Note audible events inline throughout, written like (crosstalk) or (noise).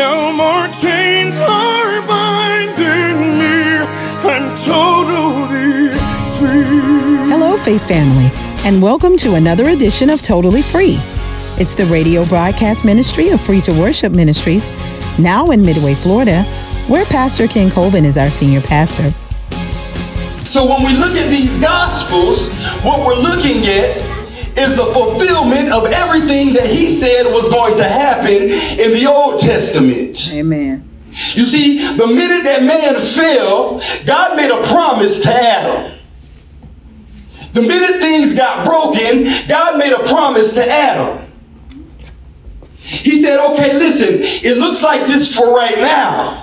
No more chains are binding me. I'm totally free. Hello, Faith Family, and welcome to another edition of Totally Free. It's the radio broadcast ministry of Free to Worship Ministries, now in Midway, Florida, where Pastor Ken Colvin is our senior pastor. So when we look at these gospels, what we're looking at is the fulfillment of everything that he said was going to happen in the Old Testament. Amen. You see, the minute that man fell, God made a promise to Adam. The minute things got broken, God made a promise to Adam. He said, okay, listen, it looks like this for right now.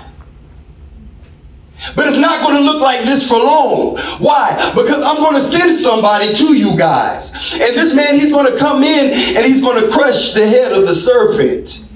But it's not going to look like this for long. Why? Because I'm going to send somebody to you guys. And this man, he's going to come in and he's going to crush the head of the serpent.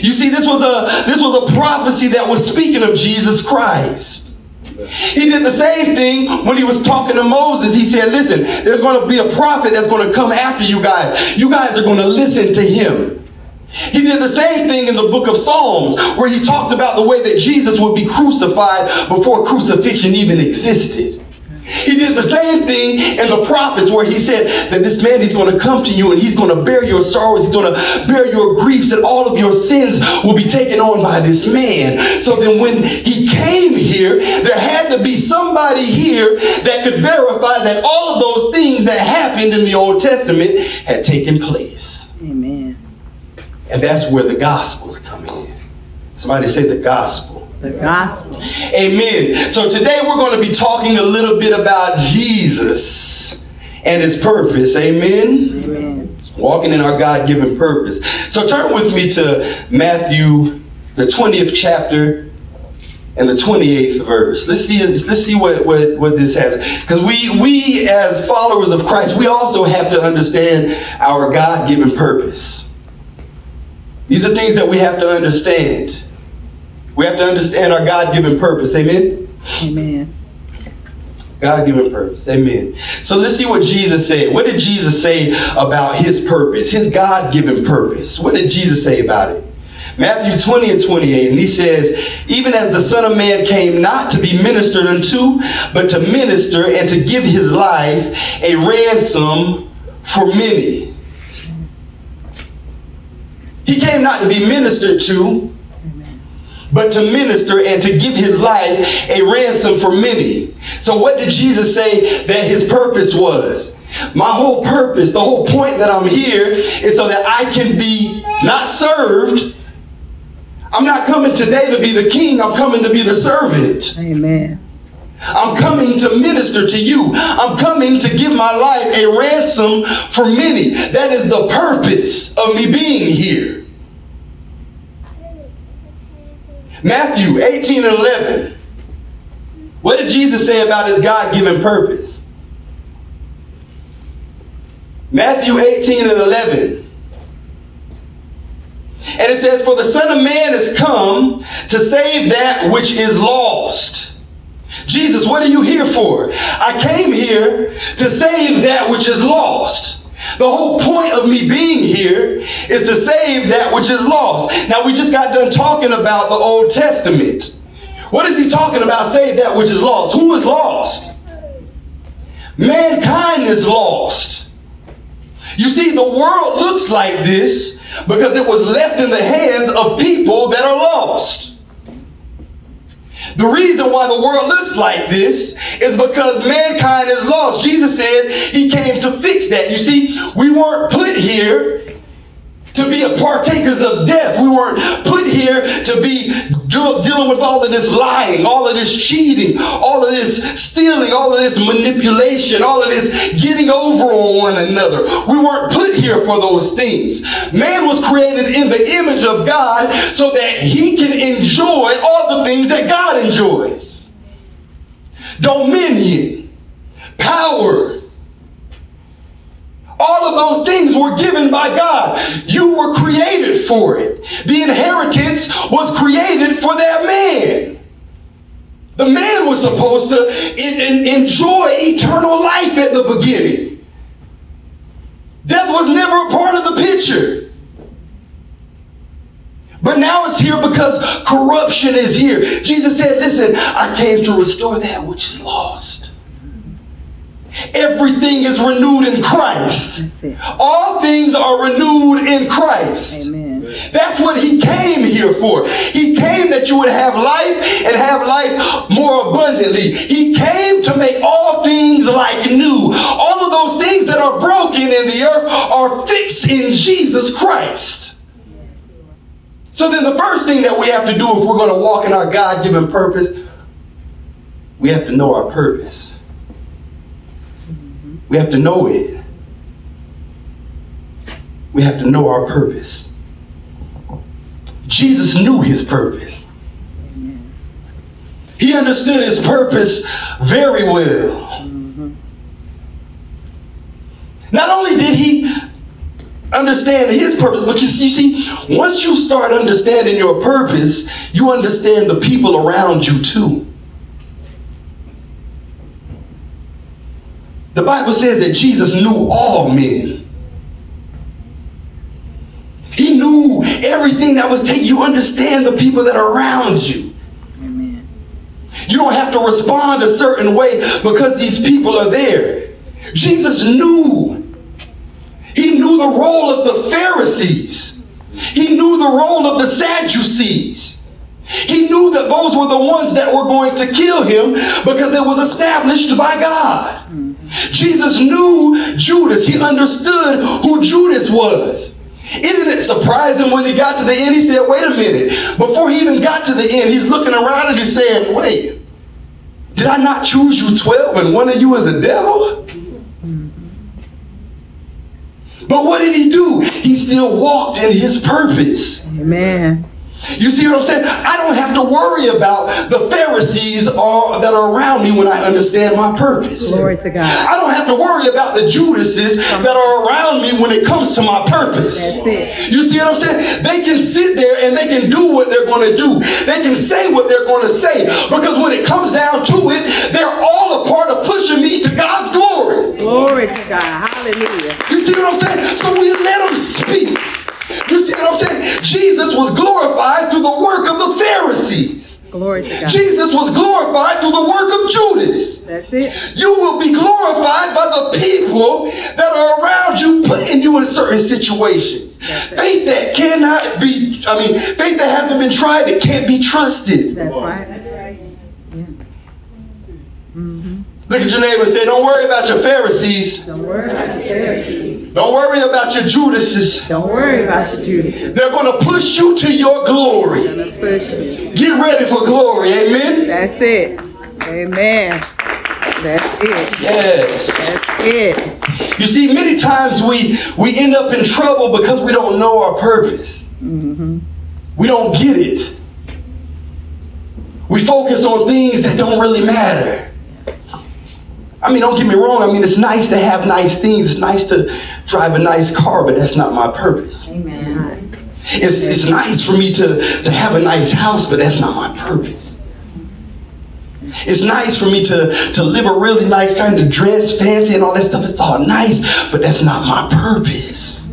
You see, this was a this was a prophecy that was speaking of Jesus Christ. He did the same thing when he was talking to Moses. He said, Listen, there's going to be a prophet that's going to come after you guys. You guys are going to listen to him. He did the same thing in the book of Psalms, where he talked about the way that Jesus would be crucified before crucifixion even existed. He did the same thing in the prophets, where he said that this man is going to come to you and he's going to bear your sorrows, he's going to bear your griefs, and all of your sins will be taken on by this man. So then, when he came here, there had to be somebody here that could verify that all of those things that happened in the Old Testament had taken place. And that's where the gospel is coming in. Somebody say the gospel. The gospel. Amen. So today we're going to be talking a little bit about Jesus and his purpose. Amen. Amen. Walking in our God given purpose. So turn with me to Matthew, the 20th chapter and the 28th verse. Let's see, let's see what, what, what this has. Because we, we, as followers of Christ, we also have to understand our God given purpose. These are things that we have to understand. We have to understand our God given purpose. Amen? Amen. God given purpose. Amen. So let's see what Jesus said. What did Jesus say about his purpose, his God given purpose? What did Jesus say about it? Matthew 20 and 28, and he says, Even as the Son of Man came not to be ministered unto, but to minister and to give his life a ransom for many. He came not to be ministered to, but to minister and to give his life a ransom for many. So, what did Jesus say that his purpose was? My whole purpose, the whole point that I'm here is so that I can be not served. I'm not coming today to be the king, I'm coming to be the servant. Amen. I'm coming to minister to you. I'm coming to give my life a ransom for many. That is the purpose of me being here. Matthew 18 and 11. What did Jesus say about his God given purpose? Matthew 18 and 11. And it says, For the Son of Man is come to save that which is lost. Jesus, what are you here for? I came here to save that which is lost. The whole point of me being here is to save that which is lost. Now, we just got done talking about the Old Testament. What is he talking about? Save that which is lost. Who is lost? Mankind is lost. You see, the world looks like this because it was left in the hands of people that are lost. The reason why the world looks like this is because mankind is lost. Jesus said he came to fix that. You see, we weren't put here to be a partakers of death. We weren't put here to be dealing with all of this lying, all of this cheating, all of this stealing, all of this manipulation, all of this getting over on one another. We weren't put here for those things. Man was created in the image of God so that he can enjoy all the things that God enjoys. Dominion, power, those things were given by God. You were created for it. The inheritance was created for that man. The man was supposed to enjoy eternal life at the beginning. Death was never a part of the picture. But now it's here because corruption is here. Jesus said, Listen, I came to restore that which is lost. Everything is renewed in Christ. All things are renewed in Christ. Amen. That's what he came here for. He came that you would have life and have life more abundantly. He came to make all things like new. All of those things that are broken in the earth are fixed in Jesus Christ. So then the first thing that we have to do if we're going to walk in our God-given purpose, we have to know our purpose. We have to know it. We have to know our purpose. Jesus knew his purpose. He understood his purpose very well. Not only did he understand his purpose, but you see, once you start understanding your purpose, you understand the people around you too. The Bible says that Jesus knew all men. He knew everything that was taken. You understand the people that are around you. Amen. You don't have to respond a certain way because these people are there. Jesus knew. He knew the role of the Pharisees. He knew the role of the Sadducees. He knew that those were the ones that were going to kill him because it was established by God. Jesus knew Judas. He understood who Judas was. It surprising when he got to the end? He said, Wait a minute. Before he even got to the end, he's looking around and he's saying, Wait, did I not choose you 12 and one of you is a devil? But what did he do? He still walked in his purpose. Amen. You see what I'm saying? I don't have to worry about the Pharisees or, that are around me when I understand my purpose. Glory to God. I don't have to worry about the Judases that are around me when it comes to my purpose. That's it. You see what I'm saying? They can sit there and they can do what they're going to do. They can say what they're going to say. Because when it comes down to it, they're all a part of pushing me to God's glory. Glory to God. Hallelujah. You see what I'm saying? So we let them speak. Jesus was glorified through the work of the Pharisees. Glory to God. Jesus was glorified through the work of Judas. That's it. You will be glorified by the people that are around you, putting you in certain situations. Faith that cannot be, I mean, faith that hasn't been tried, that can't be trusted. That's right. That's right. Yeah. Look at your neighbor and say, Don't worry about your Pharisees. Don't worry about your Pharisees. Don't worry about your Judases. Don't worry about your Judas. They're going to push you to your glory. You. Get ready for glory. Amen. That's it. Amen. That's it. Yes. That's it. You see, many times we we end up in trouble because we don't know our purpose. Mm-hmm. We don't get it. We focus on things that don't really matter. I mean, don't get me wrong. I mean, it's nice to have nice things. It's nice to drive a nice car, but that's not my purpose. Amen. It's, it's nice for me to, to have a nice house, but that's not my purpose. It's nice for me to, to live a really nice kind of dress, fancy, and all that stuff. It's all nice, but that's not my purpose.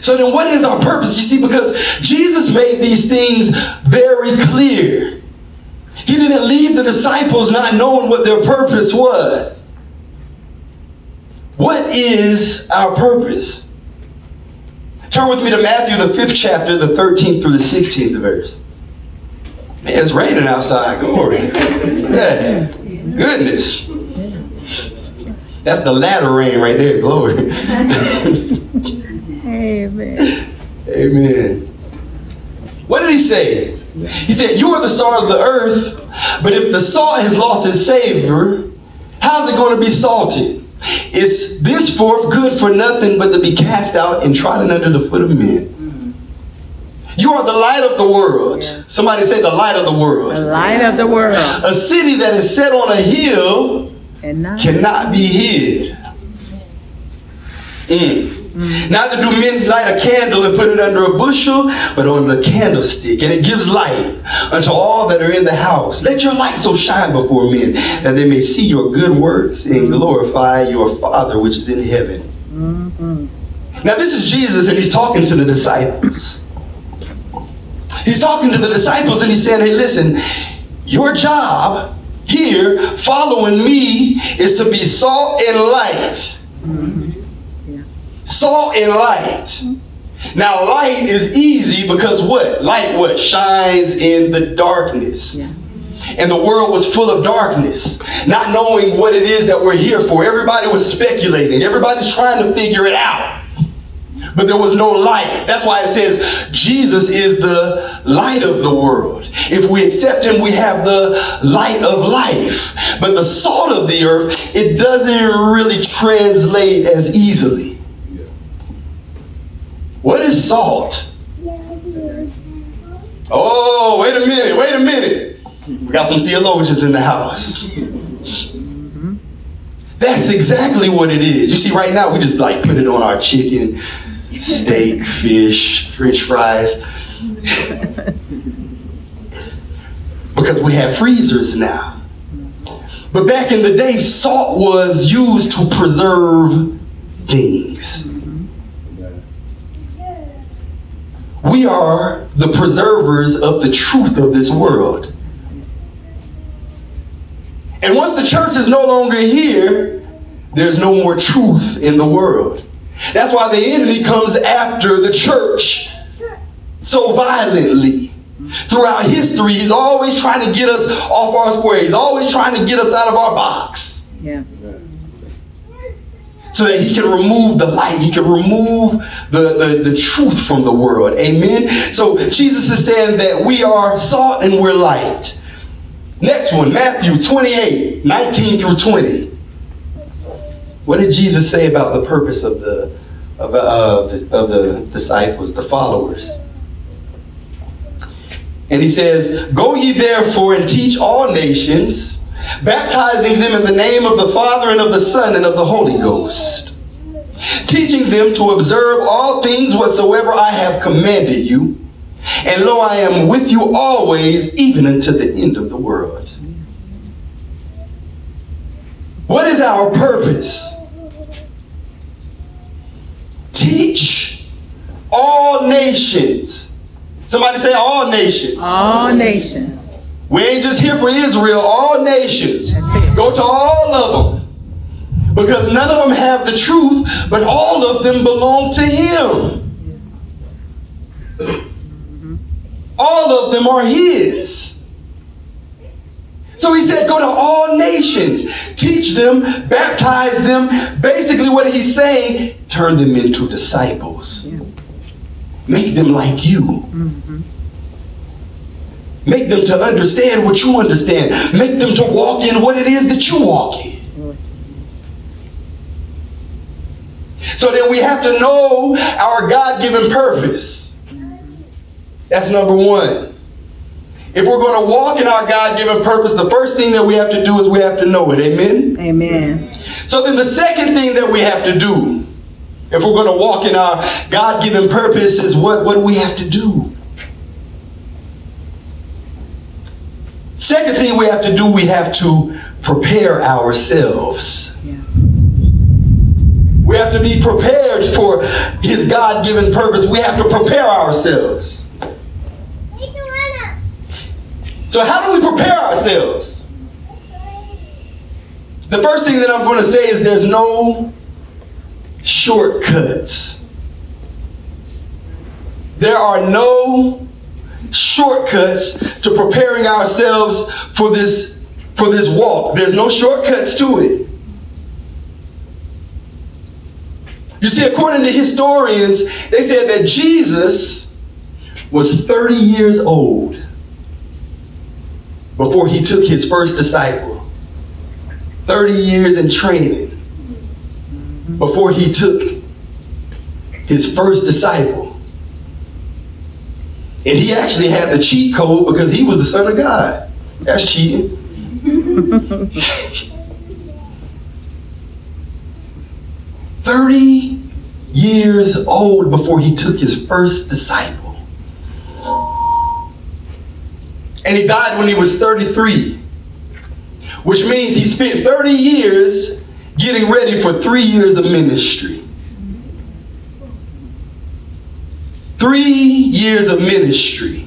So then, what is our purpose? You see, because Jesus made these things very clear. He didn't leave the disciples not knowing what their purpose was. What is our purpose? Turn with me to Matthew, the fifth chapter, the 13th through the 16th verse. Man, it's raining outside. Glory. (laughs) Yeah. Goodness. That's the latter rain right there. Glory. (laughs) Amen. Amen. What did he say? He said, You are the salt of the earth, but if the salt has lost its savor, how's it going to be salted? It's thenceforth good for nothing but to be cast out and trodden under the foot of men. You are the light of the world. Somebody say the light of the world. The light of the world. A city that is set on a hill And not cannot be hid. Mm. Neither do men light a candle and put it under a bushel, but on the candlestick, and it gives light unto all that are in the house. Let your light so shine before men that they may see your good works and glorify your Father which is in heaven. Mm-hmm. Now, this is Jesus, and he's talking to the disciples. He's talking to the disciples, and he's saying, Hey, listen, your job here, following me, is to be salt and light. Mm-hmm. Salt and light. Now, light is easy because what? Light what? Shines in the darkness. Yeah. And the world was full of darkness, not knowing what it is that we're here for. Everybody was speculating. Everybody's trying to figure it out. But there was no light. That's why it says Jesus is the light of the world. If we accept him, we have the light of life. But the salt of the earth, it doesn't really translate as easily. What is salt? Oh, wait a minute, wait a minute. We got some theologians in the house. That's exactly what it is. You see, right now we just like put it on our chicken, steak, fish, french fries. (laughs) because we have freezers now. But back in the day, salt was used to preserve things. We are the preservers of the truth of this world. And once the church is no longer here, there's no more truth in the world. That's why the enemy comes after the church so violently. Throughout history, he's always trying to get us off our square. He's always trying to get us out of our box. Yeah so that he can remove the light. He can remove the, the, the truth from the world. Amen. So Jesus is saying that we are salt and we're light. Next one, Matthew 28, 19 through 20. What did Jesus say about the purpose of the of, uh, the, of the disciples, the followers? And he says, Go ye therefore and teach all nations baptizing them in the name of the Father and of the Son and of the Holy Ghost, teaching them to observe all things whatsoever I have commanded you. And lo, I am with you always, even unto the end of the world. What is our purpose? Teach all nations. Somebody say all nations. All nations we ain't just here for Israel, all nations. Go to all of them. Because none of them have the truth, but all of them belong to Him. All of them are His. So he said, Go to all nations, teach them, baptize them. Basically, what he's saying, turn them into disciples. Make them like you. Make them to understand what you understand. Make them to walk in what it is that you walk in. So then we have to know our God given purpose. That's number one. If we're going to walk in our God given purpose, the first thing that we have to do is we have to know it. Amen? Amen. So then the second thing that we have to do, if we're going to walk in our God given purpose, is what, what do we have to do? Second thing we have to do, we have to prepare ourselves. Yeah. We have to be prepared for his God given purpose. We have to prepare ourselves. So, how do we prepare ourselves? The first thing that I'm going to say is there's no shortcuts. There are no shortcuts to preparing ourselves for this for this walk. There's no shortcuts to it. You see, according to historians, they said that Jesus was 30 years old before he took his first disciple. 30 years in training before he took his first disciple. And he actually had the cheat code because he was the son of God. That's cheating. (laughs) Thirty years old before he took his first disciple. And he died when he was 33, which means he spent 30 years getting ready for three years of ministry. Three years of ministry.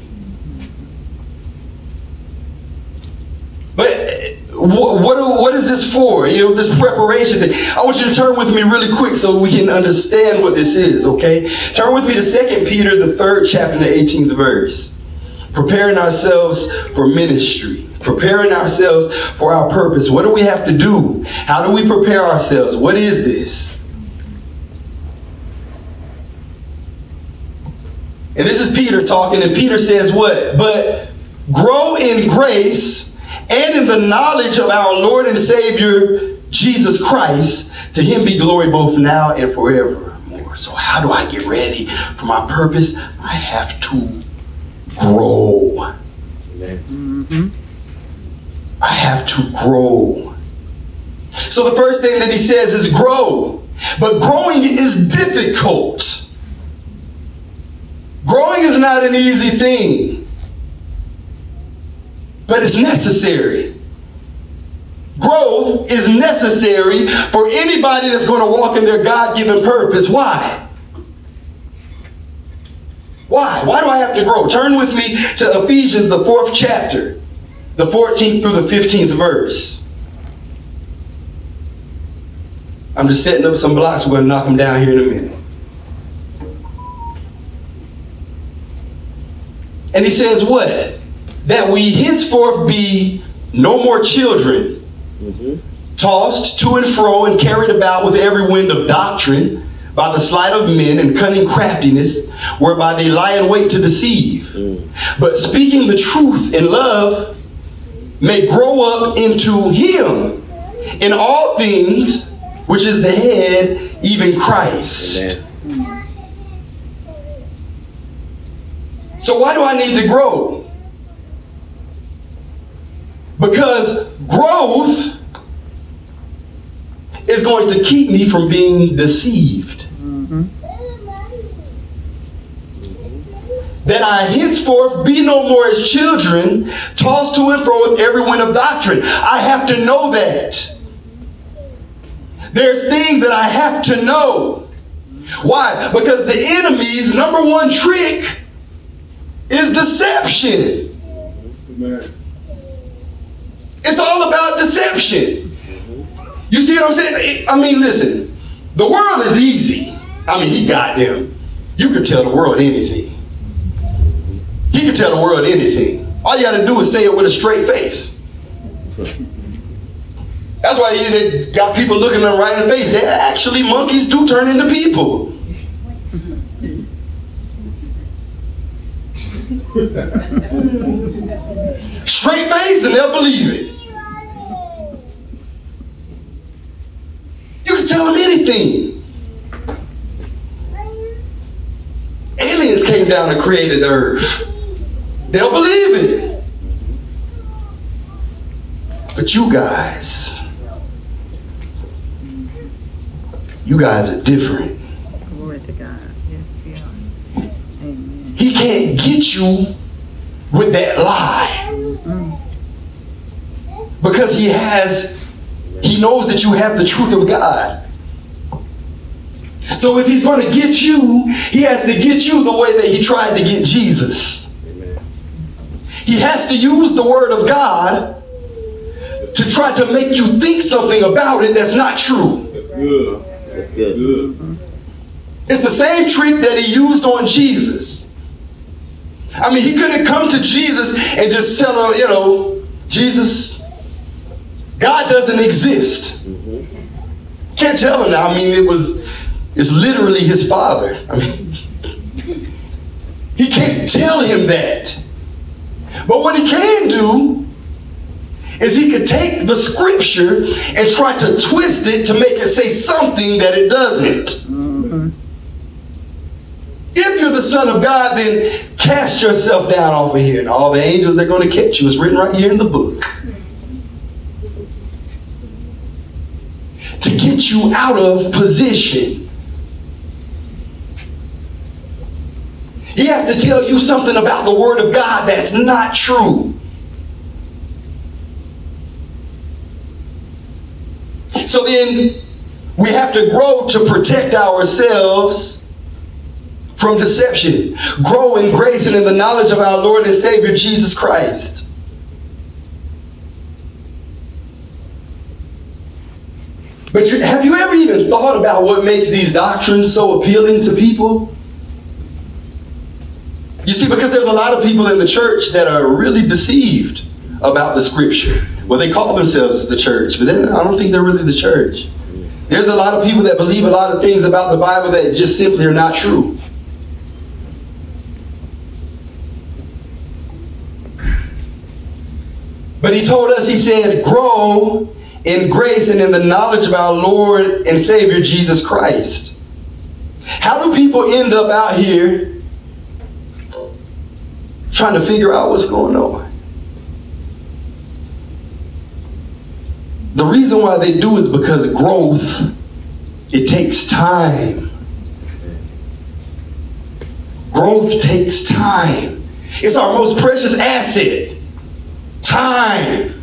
But what, what, what is this for? You know, this preparation thing. I want you to turn with me really quick so we can understand what this is, okay? Turn with me to 2 Peter, the third chapter, the 18th verse. Preparing ourselves for ministry, preparing ourselves for our purpose. What do we have to do? How do we prepare ourselves? What is this? And this is Peter talking, and Peter says, What? But grow in grace and in the knowledge of our Lord and Savior Jesus Christ. To him be glory both now and forevermore. So, how do I get ready for my purpose? I have to grow. Mm-hmm. I have to grow. So, the first thing that he says is grow. But growing is difficult. Growing is not an easy thing, but it's necessary. Growth is necessary for anybody that's going to walk in their God given purpose. Why? Why? Why do I have to grow? Turn with me to Ephesians, the fourth chapter, the 14th through the 15th verse. I'm just setting up some blocks. We're going to knock them down here in a minute. And he says, What? That we henceforth be no more children, mm-hmm. tossed to and fro and carried about with every wind of doctrine by the sleight of men and cunning craftiness, whereby they lie in wait to deceive. Mm. But speaking the truth in love, may grow up into him in all things, which is the head, even Christ. Amen. So why do I need to grow? Because growth is going to keep me from being deceived. That I henceforth be no more as children, tossed to and fro with every wind of doctrine. I have to know that. There's things that I have to know. Why? Because the enemy's number one trick is deception. It's all about deception. You see what I'm saying? I mean, listen, the world is easy. I mean, he got them. You can tell the world anything. He can tell the world anything. All you got to do is say it with a straight face. That's why he got people looking them right in the face. Actually, monkeys do turn into people. Straight face and they'll believe it. You can tell them anything. Aliens came down and created the earth. They'll believe it. But you guys, you guys are different. He can't get you with that lie. Because he has, he knows that you have the truth of God. So if he's going to get you, he has to get you the way that he tried to get Jesus. He has to use the word of God to try to make you think something about it that's not true. That's good. That's good. Mm-hmm. It's the same trick that he used on Jesus. I mean, he couldn't come to Jesus and just tell him, you know, Jesus, God doesn't exist. Mm-hmm. Can't tell him that. I mean, it was, it's literally his father. I mean, he can't tell him that. But what he can do is he could take the scripture and try to twist it to make it say something that it doesn't. If you're the Son of God, then cast yourself down over here, and all the angels they're going to catch you. It's written right here in the book. To get you out of position. He has to tell you something about the Word of God that's not true. So then we have to grow to protect ourselves from deception. Grow in grace and in the knowledge of our Lord and Savior Jesus Christ. But you, have you ever even thought about what makes these doctrines so appealing to people? You see, because there's a lot of people in the church that are really deceived about the scripture. Well, they call themselves the church, but then I don't think they're really the church. There's a lot of people that believe a lot of things about the Bible that just simply are not true. But he told us, he said, grow in grace and in the knowledge of our Lord and Savior Jesus Christ. How do people end up out here trying to figure out what's going on? The reason why they do is because growth, it takes time. Growth takes time. It's our most precious asset. Time.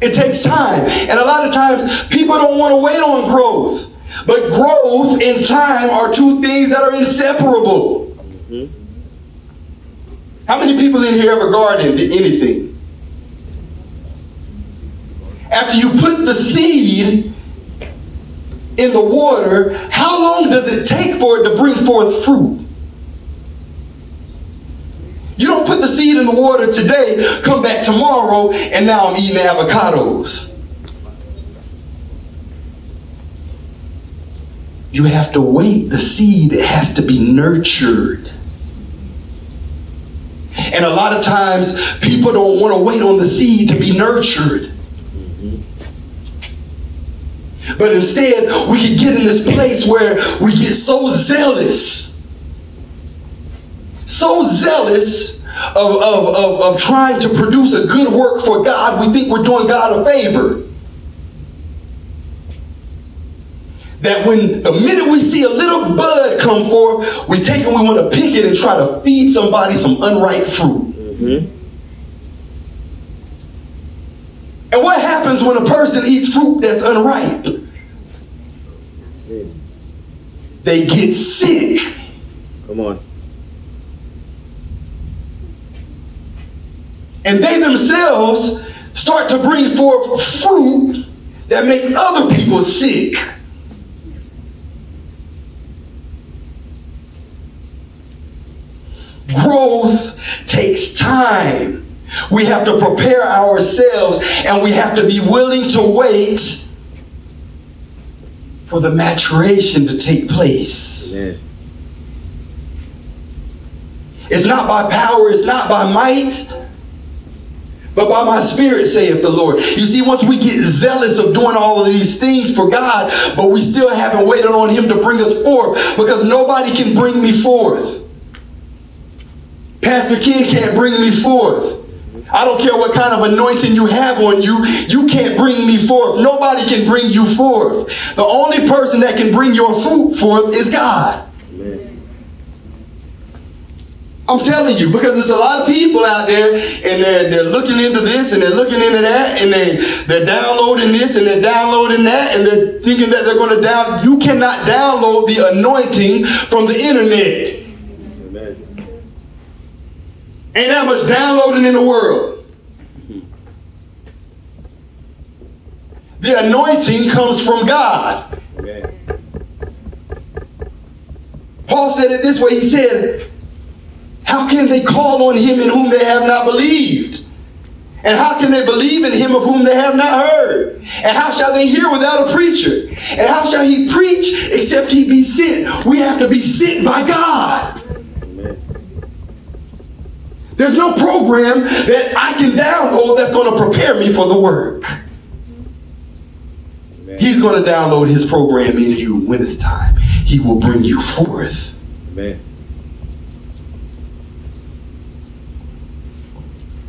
It takes time. And a lot of times people don't want to wait on growth. But growth and time are two things that are inseparable. Mm-hmm. How many people in here ever gardened anything? After you put the seed in the water, how long does it take for it to bring forth fruit? You don't put the seed in the water today, come back tomorrow, and now I'm eating avocados. You have to wait. The seed has to be nurtured. And a lot of times, people don't want to wait on the seed to be nurtured. But instead, we can get in this place where we get so zealous so zealous of, of, of, of trying to produce a good work for God, we think we're doing God a favor. That when the minute we see a little bud come forth, we take it and we want to pick it and try to feed somebody some unripe fruit. Mm-hmm. And what happens when a person eats fruit that's unripe? They get sick. Come on. And they themselves start to bring forth fruit that make other people sick. Growth takes time. We have to prepare ourselves and we have to be willing to wait for the maturation to take place. Amen. It's not by power, it's not by might, but by my spirit, saith the Lord. You see, once we get zealous of doing all of these things for God, but we still haven't waited on Him to bring us forth because nobody can bring me forth. Pastor Ken can't bring me forth. I don't care what kind of anointing you have on you, you can't bring me forth. Nobody can bring you forth. The only person that can bring your fruit forth is God. I'm telling you, because there's a lot of people out there and they're, they're looking into this and they're looking into that and they, they're downloading this and they're downloading that and they're thinking that they're going to down. You cannot download the anointing from the internet. Amen. Ain't that much downloading in the world. The anointing comes from God. Amen. Paul said it this way. He said, how can they call on him in whom they have not believed? And how can they believe in him of whom they have not heard? And how shall they hear without a preacher? And how shall he preach except he be sent? We have to be sent by God. There's no program that I can download that's going to prepare me for the work. He's going to download his program in you when it's time. He will bring you forth. Amen.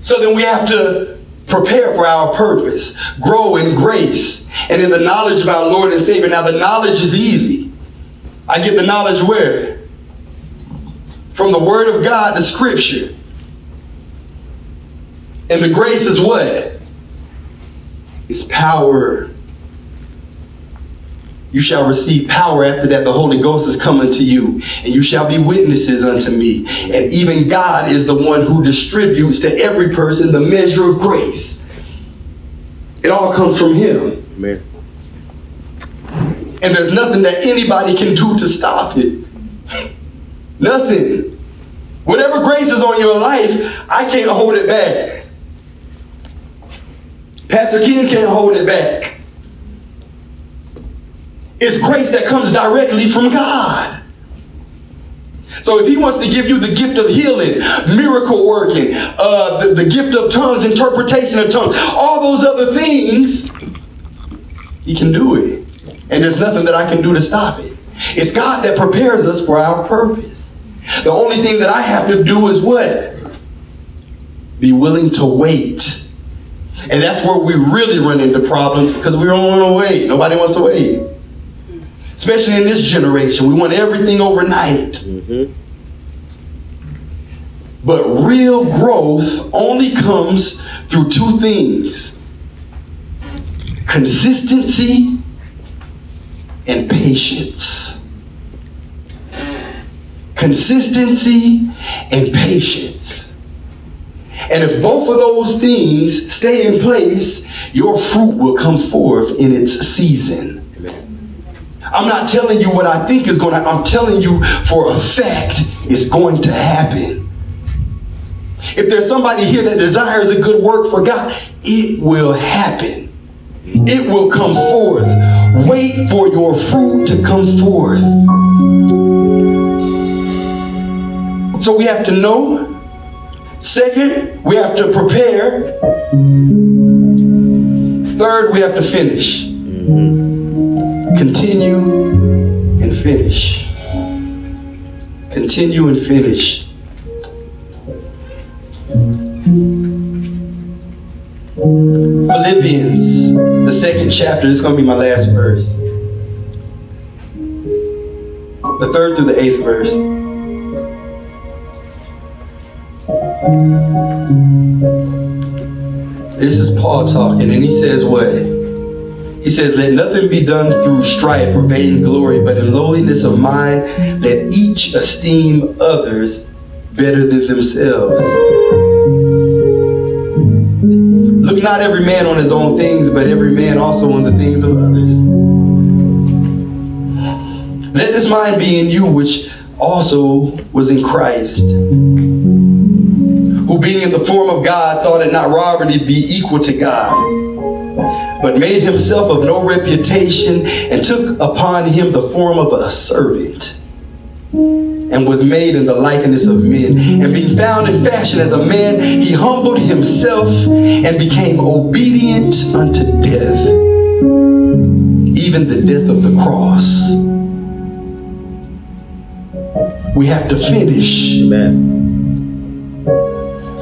So then we have to prepare for our purpose, grow in grace and in the knowledge of our Lord and Savior. Now, the knowledge is easy. I get the knowledge where? From the Word of God, the Scripture. And the grace is what? It's power. You shall receive power after that the Holy Ghost is coming to you, and you shall be witnesses unto me. And even God is the one who distributes to every person the measure of grace. It all comes from Him. Amen. And there's nothing that anybody can do to stop it. Nothing. Whatever grace is on your life, I can't hold it back. Pastor Ken can't hold it back. It's grace that comes directly from God. So if he wants to give you the gift of healing, miracle working, uh, the, the gift of tongues, interpretation of tongues, all those other things, he can do it. And there's nothing that I can do to stop it. It's God that prepares us for our purpose. The only thing that I have to do is what? Be willing to wait. And that's where we really run into problems because we don't want to wait. Nobody wants to wait especially in this generation. We want everything overnight. Mm-hmm. But real growth only comes through two things consistency and patience. Consistency and patience. And if both of those things stay in place, your fruit will come forth in its season. I'm not telling you what I think is going to happen. I'm telling you for a fact it's going to happen. If there's somebody here that desires a good work for God, it will happen. It will come forth. Wait for your fruit to come forth. So we have to know. Second, we have to prepare. Third, we have to finish. Continue and finish. Continue and finish. Philippians, the second chapter, this is going to be my last verse. The third through the eighth verse. This is Paul talking, and he says, What? He says, Let nothing be done through strife or vain glory, but in lowliness of mind, let each esteem others better than themselves. Look not every man on his own things, but every man also on the things of others. Let this mind be in you, which also was in Christ, who being in the form of God thought it not robbery to be equal to God but made himself of no reputation and took upon him the form of a servant and was made in the likeness of men. And being found in fashion as a man, he humbled himself and became obedient unto death, even the death of the cross. We have to finish. Amen.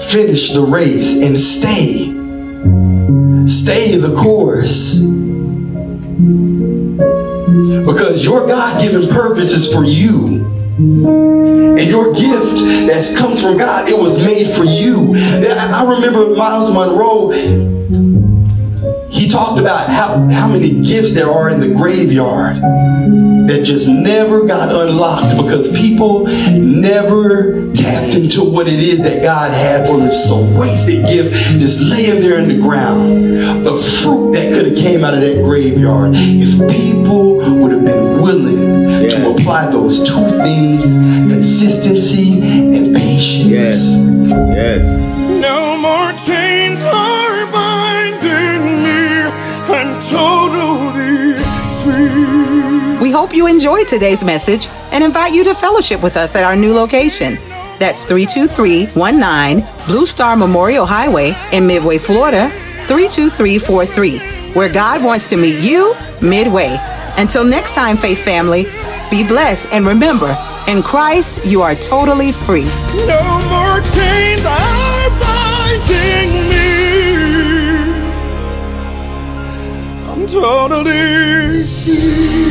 Finish the race and stay Stay the course. Because your God given purpose is for you. And your gift that comes from God, it was made for you. I remember Myles Munroe, he talked about how, how many gifts there are in the graveyard that just never got unlocked because people never tapped into what it is that God had for them. It's a wasted gift just laying there in the ground. The fruit that could have came out of that graveyard if people would have been willing yeah. to apply those two things, consistency and patience. Yes. Yes. No more chains are binding me. I'm totally free. We hope you enjoyed today's message and invite you to fellowship with us at our new location. That's 32319 Blue Star Memorial Highway in Midway, Florida, 32343, where God wants to meet you midway. Until next time, Faith Family, be blessed and remember, in Christ you are totally free. No more chains are binding me. I'm totally free.